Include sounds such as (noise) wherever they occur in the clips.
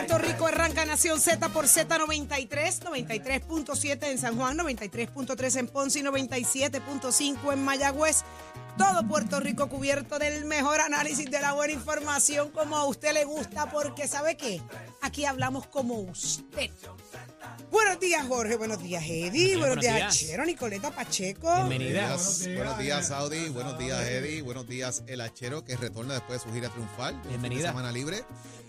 Puerto Rico arranca Nación Z por Z93, 93.7 en San Juan, 93.3 en Ponce y 97.5 en Mayagüez. Todo Puerto Rico cubierto del mejor análisis de la buena información como a usted le gusta, porque ¿sabe qué? Aquí hablamos como usted. Buenos días, Jorge. Buenos días, Eddie. Buenos, buenos días, días. Achero, Nicoleta Pacheco. Bienvenida. Buenos días, buenos días, Saudi. Buenos días, Eddie. Buenos días, El Hachero, que retorna después de su gira triunfal. Bienvenida. De semana libre. De,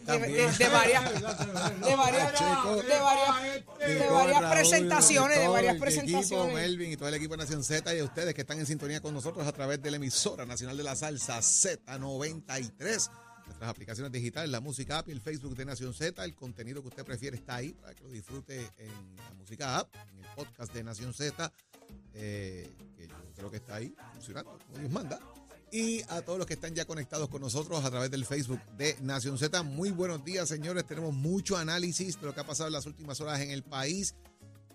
También. de- de varias, (laughs) de varias, Pacheco. de varias, de Nico, varias Raúl, presentaciones, de varias el presentaciones. Equipo, Melvin y todo el equipo de Nación Z y a ustedes que están en sintonía con nosotros a través de la emisora nacional de la salsa Z93. Nuestras aplicaciones digitales, la música app y el Facebook de Nación Z. El contenido que usted prefiere está ahí para que lo disfrute en la música app, en el podcast de Nación Z, eh, que yo creo que está ahí funcionando como Dios manda. Y a todos los que están ya conectados con nosotros a través del Facebook de Nación Z. Muy buenos días, señores. Tenemos mucho análisis de lo que ha pasado en las últimas horas en el país.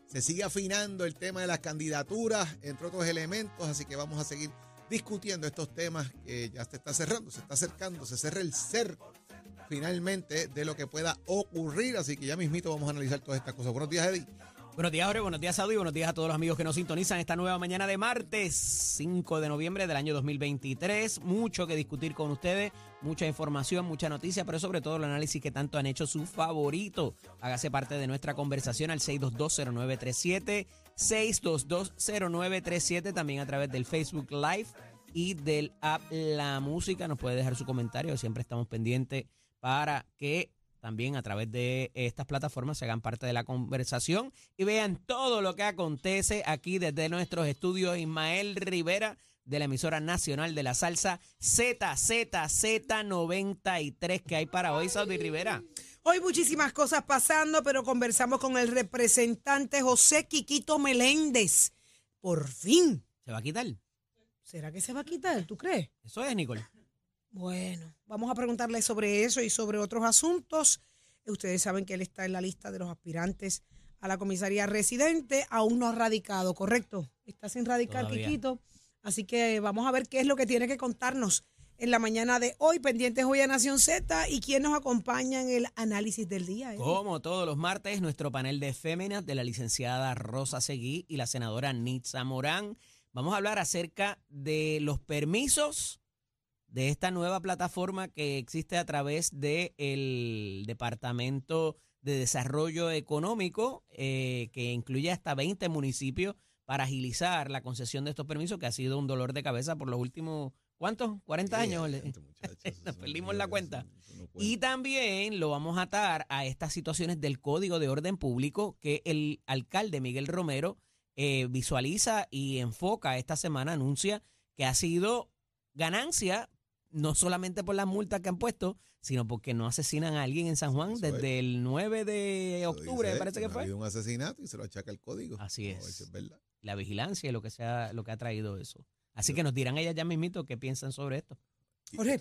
Se sigue afinando el tema de las candidaturas, entre otros elementos, así que vamos a seguir discutiendo estos temas que ya se está cerrando, se está acercando, se cierra el cerco finalmente de lo que pueda ocurrir, así que ya mismito vamos a analizar todas estas cosas. Buenos días, Eddie. Buenos días, Jorge. Buenos días, Saudi. Buenos días a todos los amigos que nos sintonizan esta nueva mañana de martes, 5 de noviembre del año 2023. Mucho que discutir con ustedes, mucha información, mucha noticia, pero sobre todo el análisis que tanto han hecho su favorito. Hágase parte de nuestra conversación al 6220937, 6220937, también a través del Facebook Live y del app La Música. Nos puede dejar su comentario, siempre estamos pendientes para que también a través de estas plataformas se hagan parte de la conversación y vean todo lo que acontece aquí desde nuestros estudios. Ismael Rivera de la emisora nacional de la salsa ZZZ93 que hay para hoy, Saudi Rivera. Hoy muchísimas cosas pasando, pero conversamos con el representante José Quiquito Meléndez. Por fin. ¿Se va a quitar? ¿Será que se va a quitar? ¿Tú crees? Eso es, Nicole. Bueno, vamos a preguntarle sobre eso y sobre otros asuntos. Ustedes saben que él está en la lista de los aspirantes a la comisaría residente, aún no ha radicado, ¿correcto? Está sin radicar, Todavía. Quiquito. Así que vamos a ver qué es lo que tiene que contarnos en la mañana de hoy, pendientes hoy a Nación Z y quién nos acompaña en el análisis del día. Como todos los martes, nuestro panel de féminas de la licenciada Rosa Seguí y la senadora Nitza Morán. Vamos a hablar acerca de los permisos de esta nueva plataforma que existe a través del Departamento de Desarrollo Económico, eh, que incluye hasta 20 municipios para agilizar la concesión de estos permisos, que ha sido un dolor de cabeza por los últimos, ¿cuántos? 40 años. Muchachos, Nos perdimos la cuenta. eso, eso no Y también lo vamos a atar a estas situaciones del Código de Orden Público que el alcalde Miguel Romero eh, visualiza y enfoca esta semana, anuncia que ha sido ganancia no solamente por las multas que han puesto, sino porque no asesinan a alguien en San Juan Eso es. desde el 9 de octubre, dice, parece que no ha fue. habido un asesinato y se lo achaca el código. Así es. si es verdad. La vigilancia y lo que, sea, lo que ha traído eso. Así que nos dirán ellas ya mismito qué piensan sobre esto.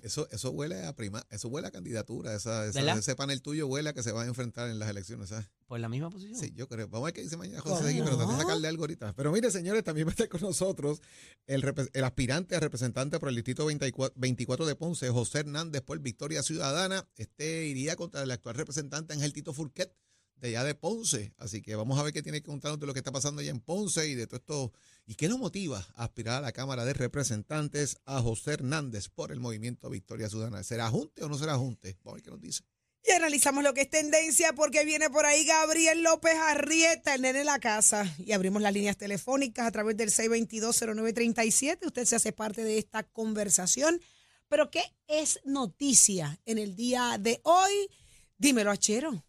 Eso, eso huele a prima, eso huele a candidatura, esa, esa- ese panel tuyo huele a que se va a enfrentar en las elecciones, ¿sabes? Por la misma posición. Sí, yo creo. Vamos a ver qué dice mañana José ¿Cómo Seguí, pero traté de no? sacarle algo ahorita. Pero mire, señores, también va a estar con nosotros el, el aspirante a representante por el distrito 24, 24 de Ponce, José Hernández, por Victoria Ciudadana. Este iría contra el actual representante Ángel Tito Furquet, de allá de Ponce. Así que vamos a ver qué tiene que contarnos de lo que está pasando allá en Ponce y de todo esto. ¿Y qué nos motiva a aspirar a la Cámara de Representantes a José Hernández por el movimiento Victoria Ciudadana? ¿Será junte o no será junte? Vamos a ver qué nos dice. Y analizamos lo que es tendencia porque viene por ahí Gabriel López Arrieta, el nene de la casa. Y abrimos las líneas telefónicas a través del 622-0937. Usted se hace parte de esta conversación. Pero ¿qué es noticia en el día de hoy? Dímelo, Achero.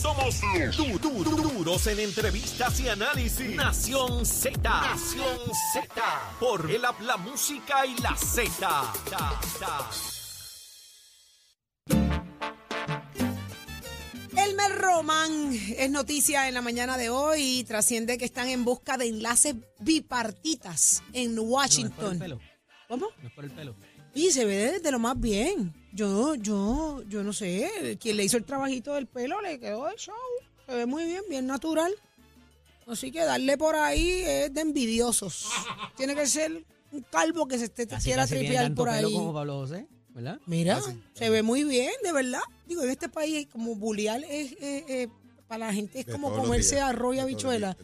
Somos du- du- du- duros en entrevistas y análisis. Nación Z. Nación Z. Por el app, la música y la Z. Elmer Román es noticia en la mañana de hoy y trasciende que están en busca de enlaces bipartitas en No, no es por el Washington. pelo. ¿Cómo? No es por el pelo. Y se ve de lo más bien. Yo, yo, yo no sé. Quien le hizo el trabajito del pelo le quedó el show. Se ve muy bien, bien natural. Así que darle por ahí es de envidiosos. (laughs) Tiene que ser un calvo que se esté, Así quiera casi tiene tripear tanto por pelo ahí. como Pablo José. ¿verdad? Mira, se ve muy bien, de verdad. Digo, en este país como bulear es, eh, eh, para la gente es De como comerse días, arroz y de todos los habichuela.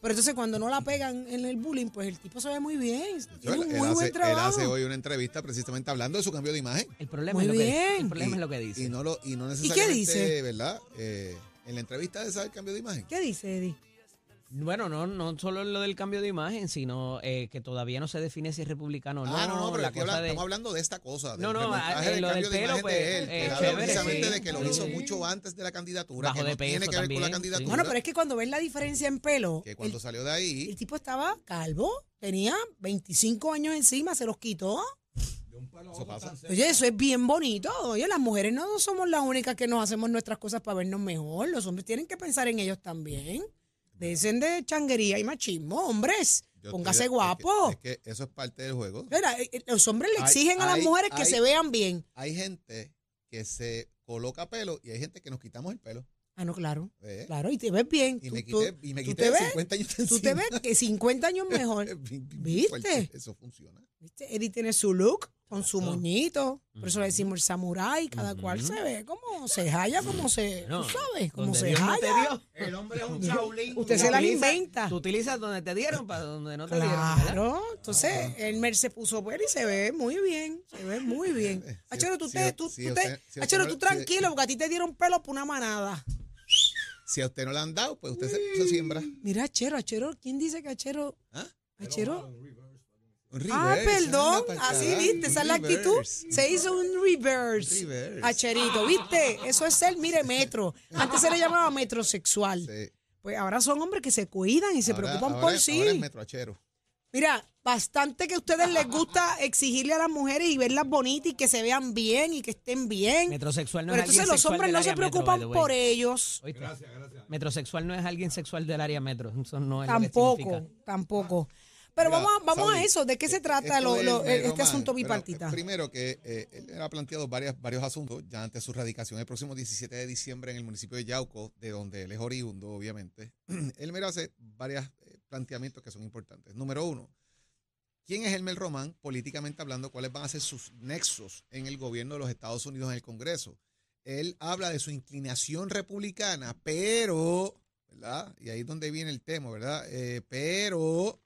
Pero entonces cuando no la pegan en el bullying, pues el tipo se ve muy bien. Tiene Él, un él muy hace, buen él trabajo. hace hoy una entrevista precisamente hablando de su cambio de imagen. El problema, Muy es, lo que, bien. el problema Y- es lo que dice. Y no, lo, y no qué necesariamente, dice? ¿verdad? Eh, en la entrevista de el cambio de imagen. ¿Qué dice Eddie? Bueno, no, no solo lo del cambio de imagen, sino eh, que todavía no se define si es republicano o no. ah, no, no, pero la aquí cosa habla- de- estamos hablando de esta cosa. del No, no, eh, del lo del de pelo, imagen pues, de él. eh, chévere, precisamente sí. de que lo hizo mucho antes de la candidatura, Bajo que de no tiene peso que ver con la también, sí. candidatura. Bueno, pero es que cuando ven la diferencia en pelo, que cuando el, salió de ahí, el tipo estaba calvo, tenía 25 años encima, se los quitó. eso pasa. Oye, eso es bien bonito. Oye, las mujeres no somos las únicas que nos hacemos nuestras cosas para vernos mejor. Los hombres tienen que pensar en ellos también. Dicen de changuería y machismo, hombres. Yo Póngase estoy- guapo. Es que, es que eso es parte del juego. Mira, eh, eh, los hombres le Hay- exigen a las hay- mujeres que hay- se vean bien. Hay gente que se coloca pelo y hay gente que nos quitamos el pelo. Ah, no, claro. ¿eh? Claro, y te ves bien. Y Tú- me tú- quité, y me tú quité te ves- 50 años de Tú te encima. ves que 50 años (laughs) mejor. Bien- bien ¿Viste? fuerte. Eso funciona. ¿Viste? Eddie tiene su look con su moñito. Por eso le decimos el samurái. Cada cual se ve como se halla, como se. No, tú sabes, como donde se Dios no te halla. dio. El hombre es un chaulín. Usted se las inventa. Tú utilizas donde te dieron para donde no te dieron. ¿verdad? Claro, entonces Elmer se puso bueno y se ve muy bien, se ve muy bien. (laughs) Achero, tú si- te, tú, si tú usted- te, si usted Achero, no- tú si- tranquilo, porque a ti te dieron pelo por una manada. Si a usted no le han dado, pues usted se, se siembra. Mira, Achero, Achero, ¿quién dice que Achero? ¿Ah? Achero. Ah, reverse, perdón, así viste, esa es la actitud. Se hizo un reverse. Reverse. Acherito, ¿viste? Eso es ser, mire, metro. Antes se le llamaba metrosexual. Sí. Pues ahora son hombres que se cuidan y se Ahora- preocupan ahora por sí. Ahora es metroachero. Mira, bastante que a ustedes les gusta exigirle a las mujeres y verlas bonitas y que se vean bien y que estén bien. Metrosexual no Pero es alguien entonces los hombres no se metro, preocupan por ellos. ¿Oíste? Metrosexual no es alguien sexual del área metro. Eso no es lo que Tampoco, tampoco. Pero Mira, vamos, a- vamos a Saudi, eso. ¿De qué se trata lo- lo- Román, este asunto bipartita? Primero que eh, él ha planteado varias, varios asuntos ya ante su radicación el próximo 17 de diciembre en el municipio de Yauco, de donde él es oriundo, obviamente. (clears throat) Elmer hace varios planteamientos que son importantes. Número uno, ¿quién es Elmer Román? Políticamente hablando, ¿cuáles van a ser sus nexos en el gobierno de los Estados Unidos en el Congreso? Él habla de su inclinación republicana, pero, ¿verdad? Y ahí es donde viene el tema, ¿verdad? Eh, pero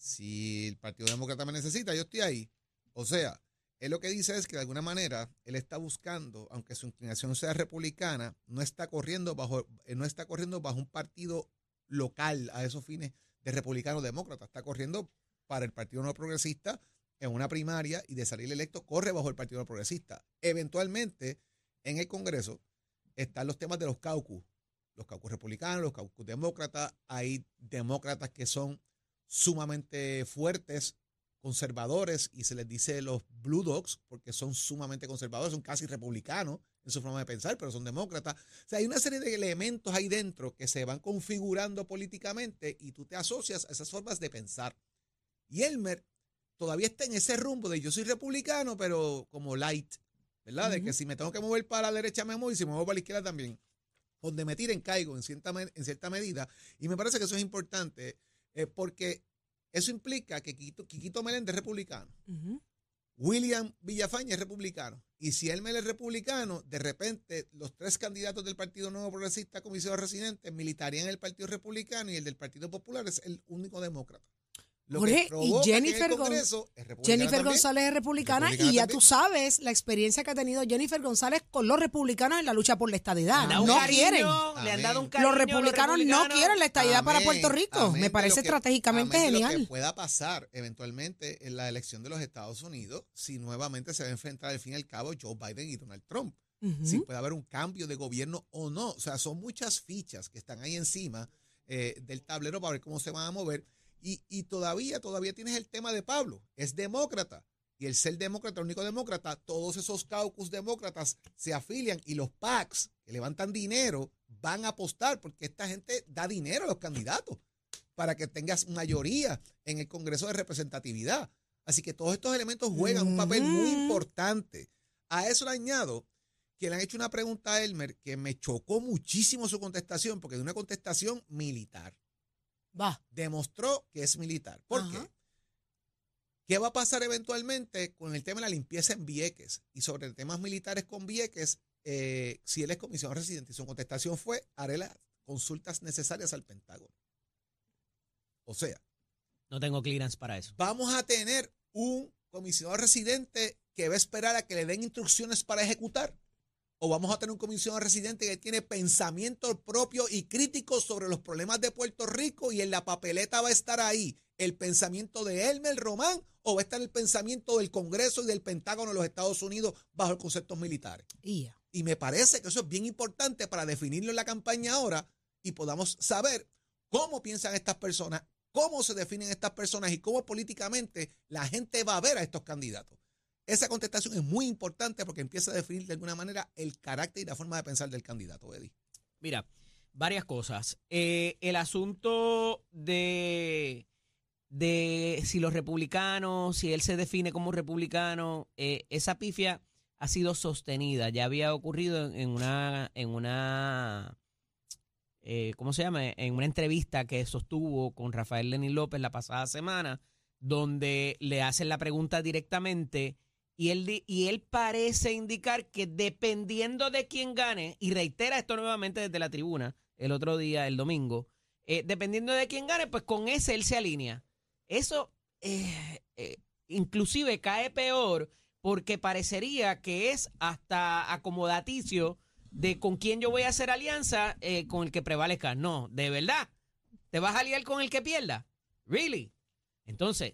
si el Partido Demócrata me necesita, yo estoy ahí. O sea, él lo que dice es que de alguna manera él está buscando, aunque su inclinación sea republicana, no está corriendo bajo, eh, no está corriendo bajo un partido local a esos fines de republicano demócrata, está corriendo para el Partido No Progresista en una primaria y de salir electo corre bajo el Partido No Progresista. Eventualmente, en el Congreso están los temas de los caucus, los caucus republicanos, los caucus demócratas, hay demócratas que son sumamente fuertes, conservadores, y se les dice los Blue Dogs, porque son sumamente conservadores, son casi republicanos en su forma de pensar, pero son demócratas. O sea, hay una serie de elementos ahí dentro que se van configurando políticamente y tú te asocias a esas formas de pensar. Y Elmer todavía está en ese rumbo de yo soy republicano, pero como light, ¿verdad? De que si me tengo que mover para la derecha me muevo y si me muevo para la izquierda también. Donde me tiren caigo en cierta, en cierta medida. Y me parece que eso es importante eh, porque eso implica que Quiquito, Quiquito Meléndez es republicano. William Villafaña es republicano. Y si él es republicano, de repente los tres candidatos del Partido Nuevo Progresista comisionado residente militarían en el Partido Republicano y el del Partido Popular es el único demócrata. Lo Jorge, que y que Jennifer Congreso es Jennifer también. González es republicana, Republicana y ya también. tú sabes la experiencia que ha tenido Jennifer González con los republicanos en la lucha por la estadidad. No cariño, quieren. Le han dado un cariño. Los republicanos no quieren la estadidad para Amén, Puerto Rico. amén Me parece que- estratégicamente amén de Lo genial. que pueda pasar eventualmente en la elección de los Estados Unidos si nuevamente se va a enfrentar al fin y al cabo Joe Biden y Donald Trump. Ujú. Si puede haber un cambio de gobierno o no. O sea, son muchas fichas que están ahí encima eh, del tablero para ver cómo se van a mover. Y, y todavía, todavía tienes el tema de Pablo. Es demócrata. Y el ser demócrata, el único demócrata, todos esos caucus demócratas se afilian y los PACs que levantan dinero van a apostar porque esta gente da dinero a los candidatos para que tengas mayoría en el Congreso de Representatividad. Así que todos estos elementos juegan un papel muy Ujú. importante. A eso le añado que le han hecho una pregunta a Elmer que me chocó muchísimo su contestación, porque de una contestación militar. Va. Demostró que es militar. ¿Por Ajá. qué? ¿Qué va a pasar eventualmente con el tema de la limpieza en Vieques? Y sobre temas militares con Vieques, eh, si él es comisionado residente y su contestación fue, haré las consultas necesarias al Pentágono. O sea, No tengo clearance para eso. vamos a tener un comisionado residente que va a esperar a que le den instrucciones para ejecutar. O vamos a tener un comisionado residente que tiene pensamiento propio y crítico sobre los problemas de Puerto Rico y en la papeleta va a estar ahí el pensamiento de Elmer Román o va a estar el pensamiento del Congreso y del Pentágono de los Estados Unidos bajo conceptos militares. Y ya. Y me parece que eso es bien importante para definirlo en la campaña ahora y podamos saber cómo piensan estas personas, cómo se definen estas personas y cómo políticamente la gente va a ver a estos candidatos. Esa contestación es muy importante porque empieza a definir de alguna manera el carácter y la forma de pensar del candidato, Eddie. Mira, varias cosas. Eh, el asunto de, de si los republicanos, si él se define como republicano, eh, esa pifia ha sido sostenida. Ya había ocurrido en, en una, en una, eh, ¿cómo se llama? En una entrevista que sostuvo con Rafael Lenín López la pasada semana, donde le hacen la pregunta directamente y él, y él parece indicar que dependiendo de quién gane, y reitera esto nuevamente desde la tribuna el otro día, el domingo, eh, dependiendo de quién gane, pues con ese él se alinea. Eso eh, eh, inclusive cae peor porque parecería que es hasta acomodaticio de con quién yo voy a hacer alianza eh, con el que prevalezca. No, de verdad. ¿Te vas a aliar con el que pierda? ¿Really? Entonces,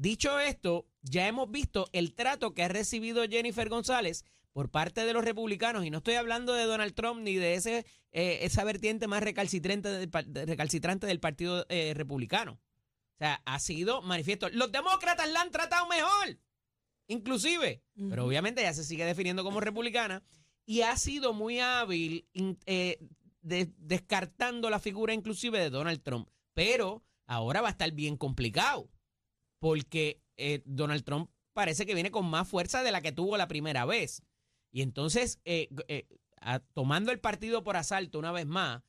dicho esto, ya hemos visto el trato que ha recibido Jennifer González por parte de los republicanos, y no estoy hablando de Donald Trump ni de ese, eh, esa vertiente más recalcitrante del, recalcitrante Partido eh, Republicano. O sea, ha sido manifiesto. Los demócratas la han tratado mejor, inclusive, pero obviamente ella se sigue definiendo como republicana y ha sido muy hábil eh, de- descartando la figura inclusive de Donald Trump. Pero ahora va a estar bien complicado porque eh, Donald Trump parece que viene con más fuerza de la que tuvo la primera vez. Y entonces, eh, eh, tomando el partido por asalto una vez más,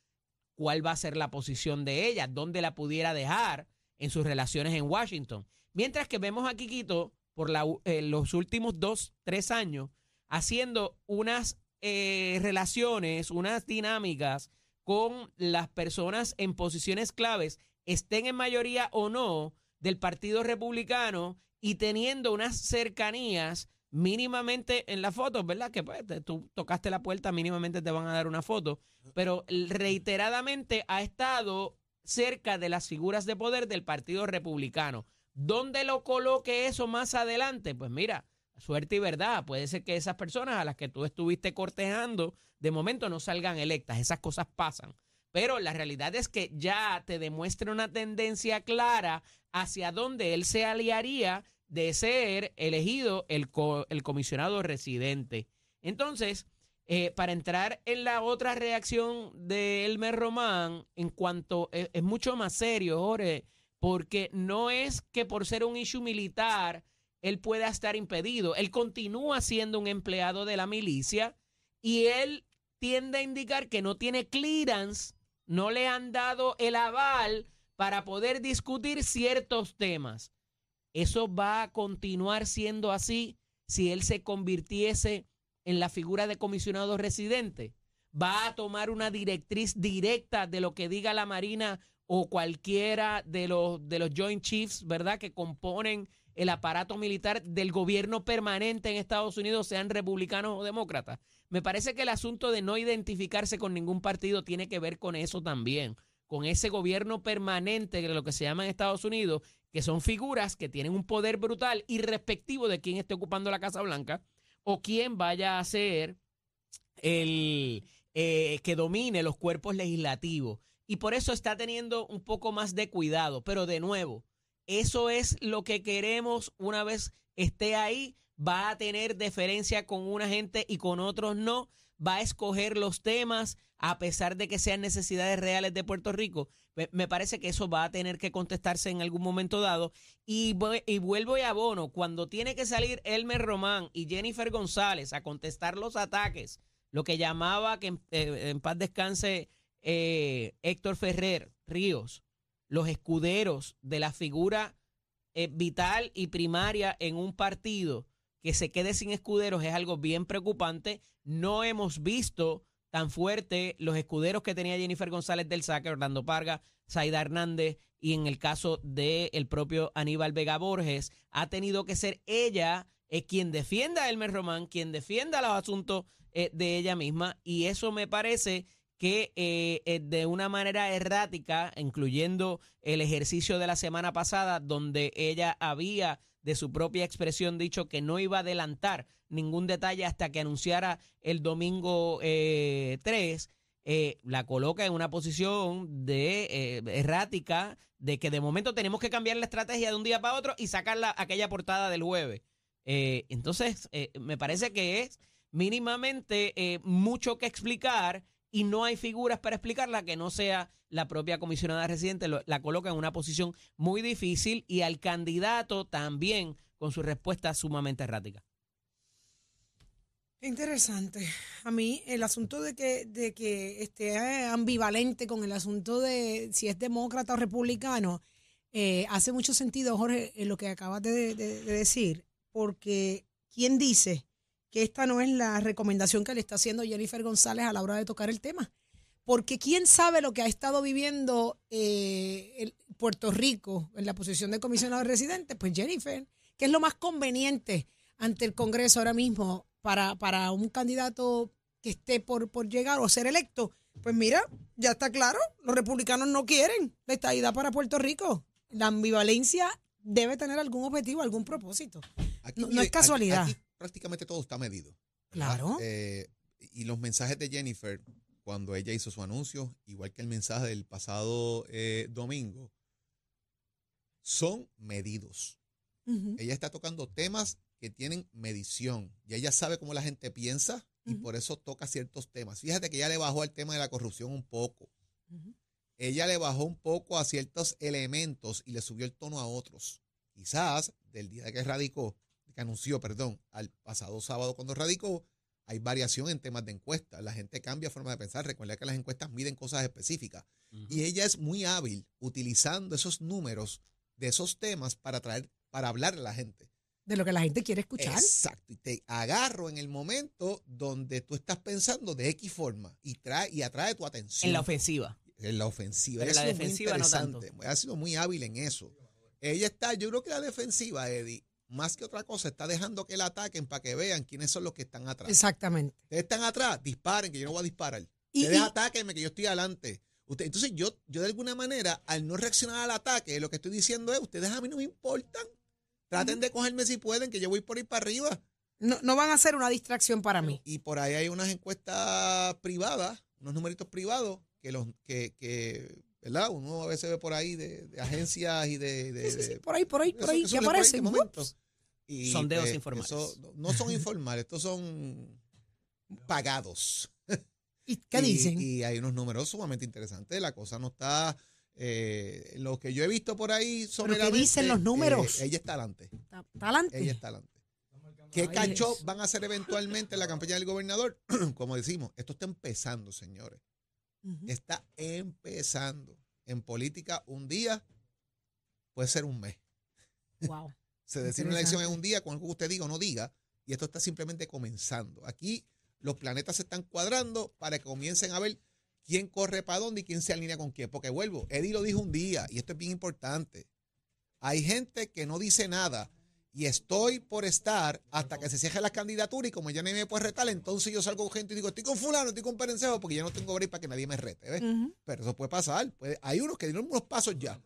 ¿cuál va a ser la posición de ella? ¿Dónde la pudiera dejar en sus relaciones en Washington? Mientras que vemos a Kikito por la eh, los últimos dos, tres años haciendo unas eh, relaciones, unas dinámicas con las personas en posiciones claves, estén en mayoría o no del Partido Republicano y teniendo unas cercanías mínimamente en las fotos, ¿verdad? Que pues, tú tocaste la puerta, mínimamente te van a dar una foto, pero reiteradamente ha estado cerca de las figuras de poder del Partido Republicano. ¿Dónde lo coloque eso más adelante? Pues mira, suerte y verdad. Puede ser que esas personas a las que tú estuviste cortejando de momento no salgan electas. Esas cosas pasan. Pero la realidad es que ya te demuestra una tendencia clara hacia dónde él se aliaría de ser elegido el, co- el comisionado residente. Entonces, eh, para entrar en la otra reacción de Elmer Román, en cuanto es, es mucho más serio, Jorge, porque no es que por ser un issue militar él pueda estar impedido. Él continúa siendo un empleado de la milicia y él tiende a indicar que no tiene clearance, no le han dado el aval para poder discutir ciertos temas. Eso va a continuar siendo así si él se convirtiese en la figura de comisionado residente. Va a tomar una directriz directa de lo que diga la Marina o cualquiera de los, de los Joint Chiefs, ¿verdad? Que componen el aparato militar del gobierno permanente en Estados Unidos, sean republicanos o demócratas. Me parece que el asunto de no identificarse con ningún partido tiene que ver con eso también, con ese gobierno permanente de lo que se llama en Estados Unidos, que son figuras que tienen un poder brutal irrespectivo de quién esté ocupando la Casa Blanca o quién vaya a ser el eh, que domine los cuerpos legislativos. Y por eso está teniendo un poco más de cuidado. Pero de nuevo, eso es lo que queremos una vez esté ahí. Va a tener deferencia con una gente y con otros no. Va a escoger los temas a pesar de que sean necesidades reales de Puerto Rico. Me, parece que eso va a tener que contestarse en algún momento dado. Y, y vuelvo y abono, cuando tiene que salir Elmer Román y Jennifer González a contestar los ataques, lo que llamaba que en, eh, paz descanse eh, Héctor Ferrer Ríos, los escuderos de la figura eh, vital y primaria en un partido que se quede sin escuderos es algo bien preocupante. No hemos visto tan fuerte los escuderos que tenía Jennifer González del Saque, Orlando Parga, Zaida Hernández y en el caso del propio Aníbal Vega Borges, ha tenido que ser ella eh, quien defienda a Elmer Román, quien defienda los asuntos eh, de ella misma y eso me parece que eh, de una manera errática, incluyendo el ejercicio de la semana pasada, donde ella había de su propia expresión dicho que no iba a adelantar ningún detalle hasta que anunciara el domingo 3, la coloca en una posición de errática, de que de momento tenemos que cambiar la estrategia de un día para otro y sacar aquella portada del jueves. entonces, me parece que es mínimamente eh, mucho que explicar y no hay figuras para explicarla que no sea la propia comisionada residente, la coloca en una posición muy difícil y al candidato también con su respuesta sumamente errática. Interesante. A mí el asunto de que, de que esté ambivalente con el asunto de si es demócrata o republicano, eh, hace mucho sentido, Jorge, lo que acabas de decir, porque ¿quién dice que esta no es la recomendación que le está haciendo Jennifer González a la hora de tocar el tema. Porque quién sabe lo que ha estado viviendo eh, Puerto Rico en la posición de comisionado residente, pues Jennifer, que es lo más conveniente ante el Congreso ahora mismo para, para un candidato que esté por, por llegar o ser electo. Pues mira, ya está claro, los republicanos no quieren la estadidad para Puerto Rico. La ambivalencia debe tener algún objetivo, algún propósito. no, es casualidad prácticamente todo está medido. Claro. Eh, y los mensajes de Jennifer, cuando ella hizo su anuncio, igual que el mensaje del pasado eh, domingo, son medidos. Ella está tocando temas que tienen medición. Y ella sabe cómo la gente piensa y por eso toca ciertos temas. Fíjate que ella le bajó al tema de la corrupción un poco. Ella le bajó un poco a ciertos elementos y le subió el tono a otros. Quizás del día de que radicó, que anunció, perdón, al pasado sábado cuando radicó, hay variación en temas de encuestas. La gente cambia forma de pensar. Recuerda que las encuestas miden cosas específicas. Y ella es muy hábil utilizando esos números de esos temas para traer, para hablar a la gente. De lo que la gente quiere escuchar. Exacto. Y te agarro en el momento donde tú estás pensando de X forma y trae y atrae tu atención. En la ofensiva. En la ofensiva. Pero la defensiva no tanto. Ha sido muy hábil en eso. Ella está, yo creo que la defensiva, Eddie, más que otra cosa, está dejando que la ataquen para que vean quiénes son los que están atrás. Exactamente. Ustedes están atrás, disparen, que yo no voy a disparar. Ustedes atáquenme, que yo estoy adelante. Usted, entonces, yo, yo de alguna manera, al no reaccionar al ataque, lo que estoy diciendo es, ustedes a mí no me importan. Traten de cogerme si pueden, que yo voy por ahí para arriba. No, no van a ser una distracción para mí. Y por ahí hay unas encuestas privadas, unos numeritos privados, que los que, que ¿verdad? Uno a veces ve por ahí de, agencias y de, sí, sí, por ahí, por ahí, por ahí, que aparecen. Y Sondeos pues, informales. no son informales, estos son pagados. ¿Y (laughs) qué dicen? Y hay unos números sumamente interesantes. La cosa no está. Eh, lo que yo he visto por ahí ¿Pero qué dicen los números? Eh, ella está adelante. ¿Está, adelante? Ella está adelante. ¿Qué cacho van a hacer eventualmente en la campaña del gobernador? (clears throat) Como decimos, esto está empezando, señores. Está empezando. En política, un día puede ser un mes. Wow. Se decide una elección en un día con algo que usted diga o no diga, y esto está simplemente comenzando. Aquí los planetas se están cuadrando para que comiencen a ver quién corre para dónde y quién se alinea con quién. Porque vuelvo, Eddie lo dijo un día, y esto es bien importante. Hay gente que no dice nada y estoy por estar hasta que se cierre la candidatura y como ya nadie me puede retar, entonces yo salgo con gente y digo, estoy con fulano, estoy con Perencejo porque ya no tengo break para que nadie me rete. Pero eso puede pasar. hay unos que dieron unos pasos ya.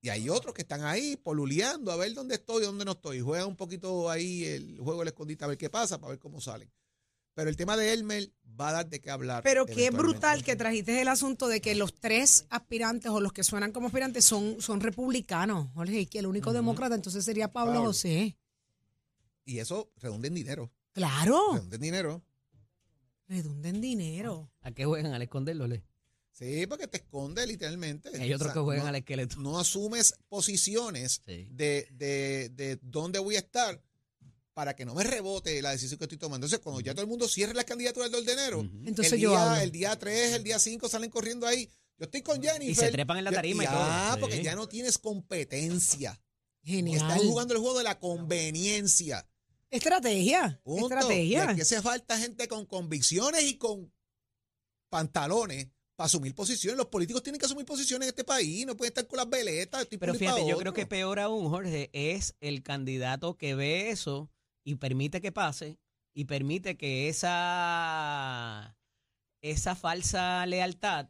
Y hay otros que están ahí poluleando a ver dónde estoy y dónde no estoy. Juegan un poquito ahí el juego del escondite a ver qué pasa, para ver cómo salen. Pero el tema de Elmer va a dar de qué hablar. Pero qué brutal que trajiste el asunto de que los tres aspirantes o los que suenan como aspirantes son, son republicanos. Jorge, y que el único demócrata entonces sería Pablo, José. Y eso redunda en dinero. Claro. Redunda en dinero. Redunda en dinero. ¿A qué juegan? ¿Al esconderlo? Sí, porque te esconde literalmente. Hay otros que juegan al esqueleto. No asumes posiciones de, de, de dónde voy a estar para que no me rebote la decisión que estoy tomando. Entonces, cuando ya todo el mundo cierre las candidaturas del 2 de enero, Entonces el, yo día, el día 3, el día 5 salen corriendo ahí. Yo estoy con Jennifer. Y se trepan en la tarima y todo. Ah, porque ya no tienes competencia. Genial. Están jugando el juego de la conveniencia. Estrategia. Punto. Estrategia. Y aquí hace falta gente con convicciones y con pantalones para asumir posiciones. Los políticos tienen que asumir posiciones en este país, no pueden estar con las veletas. Pero fíjate, yo creo que peor aún, Jorge, es el candidato que ve eso y permite que pase y permite que esa, esa falsa lealtad,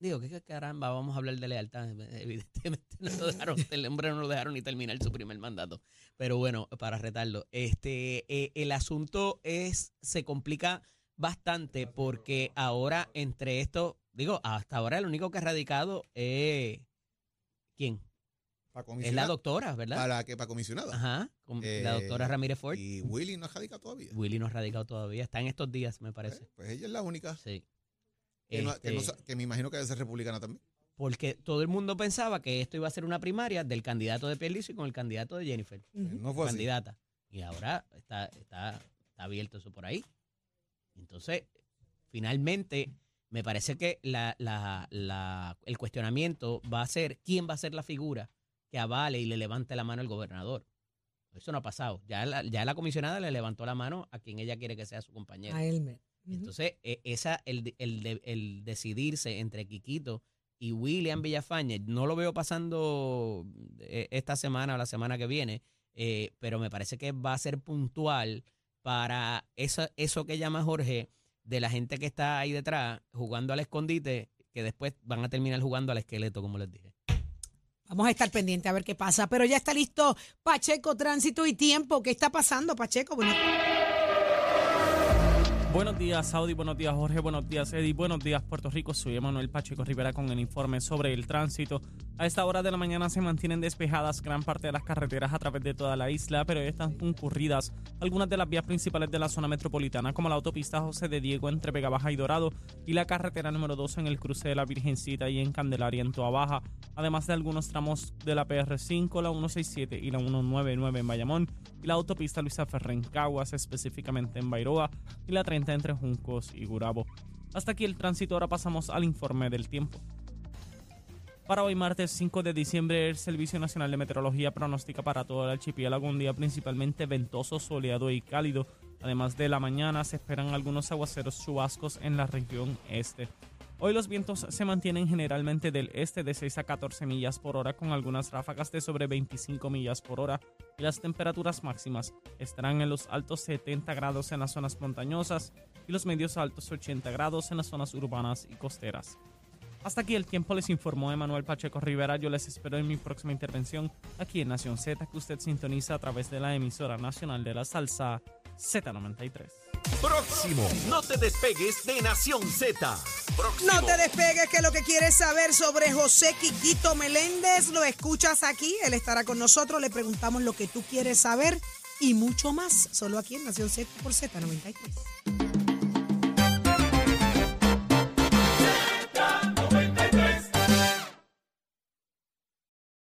digo, ¿qué caramba vamos a hablar de lealtad? (laughs) Evidentemente no lo dejaron, (laughs) el hombre no lo dejaron ni terminar su primer mandato. Pero bueno, para retarlo, este, eh, el asunto es, se complica bastante porque ahora entre esto, digo, hasta ahora el único que ha radicado es, ¿quién? Es la doctora, ¿verdad? ¿Para qué? Para comisionada. Ajá, con Eh, la doctora Ramírez Ford. Y Willy no radica todavía. Willy no ha radicado todavía, está en estos días, me parece. Eh, Pues ella es la única. Sí. Que, no- que no Este, que me imagino que debe ser republicana también. porque todo el mundo pensaba que esto iba a ser una primaria del candidato de Pierluisi con el candidato de Jennifer, Ujú. No fue así. candidata. Y ahora está, está, está abierto eso por ahí. Entonces, finalmente, me parece que la, la, la- el cuestionamiento va a ser quién va a ser la figura que avale y le levante la mano al gobernador. Eso no ha pasado. Ya la, ya la comisionada le levantó la mano a quien ella quiere que sea su compañero. A Elmer. Entonces, e- esa, el, el decidirse entre Quiquito y William Villafañe, no lo veo pasando eh, esta semana o la semana que viene, eh, pero me parece que va a ser puntual para eso, eso que llama Jorge, de la gente que está ahí detrás jugando al escondite, que después van a terminar jugando al esqueleto, como les dije. Vamos a estar pendientes a ver qué pasa. Pero ya está listo Pacheco, tránsito y tiempo. ¿Qué está pasando, Pacheco? Buenos días, Saudi. Buenos días, Jorge. Buenos días, Eddie. Buenos días, Puerto Rico. Soy Emanuel Pacheco Rivera con el informe sobre el tránsito. A esta hora de la mañana se mantienen despejadas gran parte de las carreteras a través de toda la isla, pero están concurridas algunas de las vías principales de la zona metropolitana, como la autopista José de Diego entre Vega Baja y Dorado y la carretera número 2 en el cruce de la Virgencita y en Candelaria en Toa Baja, además de algunos tramos de la PR5, la 167 y la 199 en Bayamón y la autopista Luisa Ferrer en Caguas, específicamente en Bairoa, y la 30 entre Juncos y Gurabo. Hasta aquí el tránsito, ahora pasamos al informe del tiempo. Para hoy martes 5 de diciembre, el Servicio Nacional de Meteorología pronostica para todo el archipiélago un día principalmente ventoso, soleado y cálido. Además de la mañana se esperan algunos aguaceros chubascos en la región este. Hoy los vientos se mantienen generalmente del este de 6 a 14 millas por hora con algunas ráfagas de sobre 25 millas por hora y las temperaturas máximas estarán en los altos 70 grados en las zonas montañosas y los medios altos 80 grados en las zonas urbanas y costeras. Hasta aquí el tiempo les informó Emanuel Pacheco Rivera. Yo les espero en mi próxima intervención aquí en Nación Z que usted sintoniza a través de la emisora nacional de la salsa Z93. Próximo. No te despegues de Nación Z. Próximo. no te despegues, que lo que quieres saber sobre José Quiquito Meléndez lo escuchas aquí. Él estará con nosotros. Le preguntamos lo que tú quieres saber y mucho más. Solo aquí en Nación Z por Z93.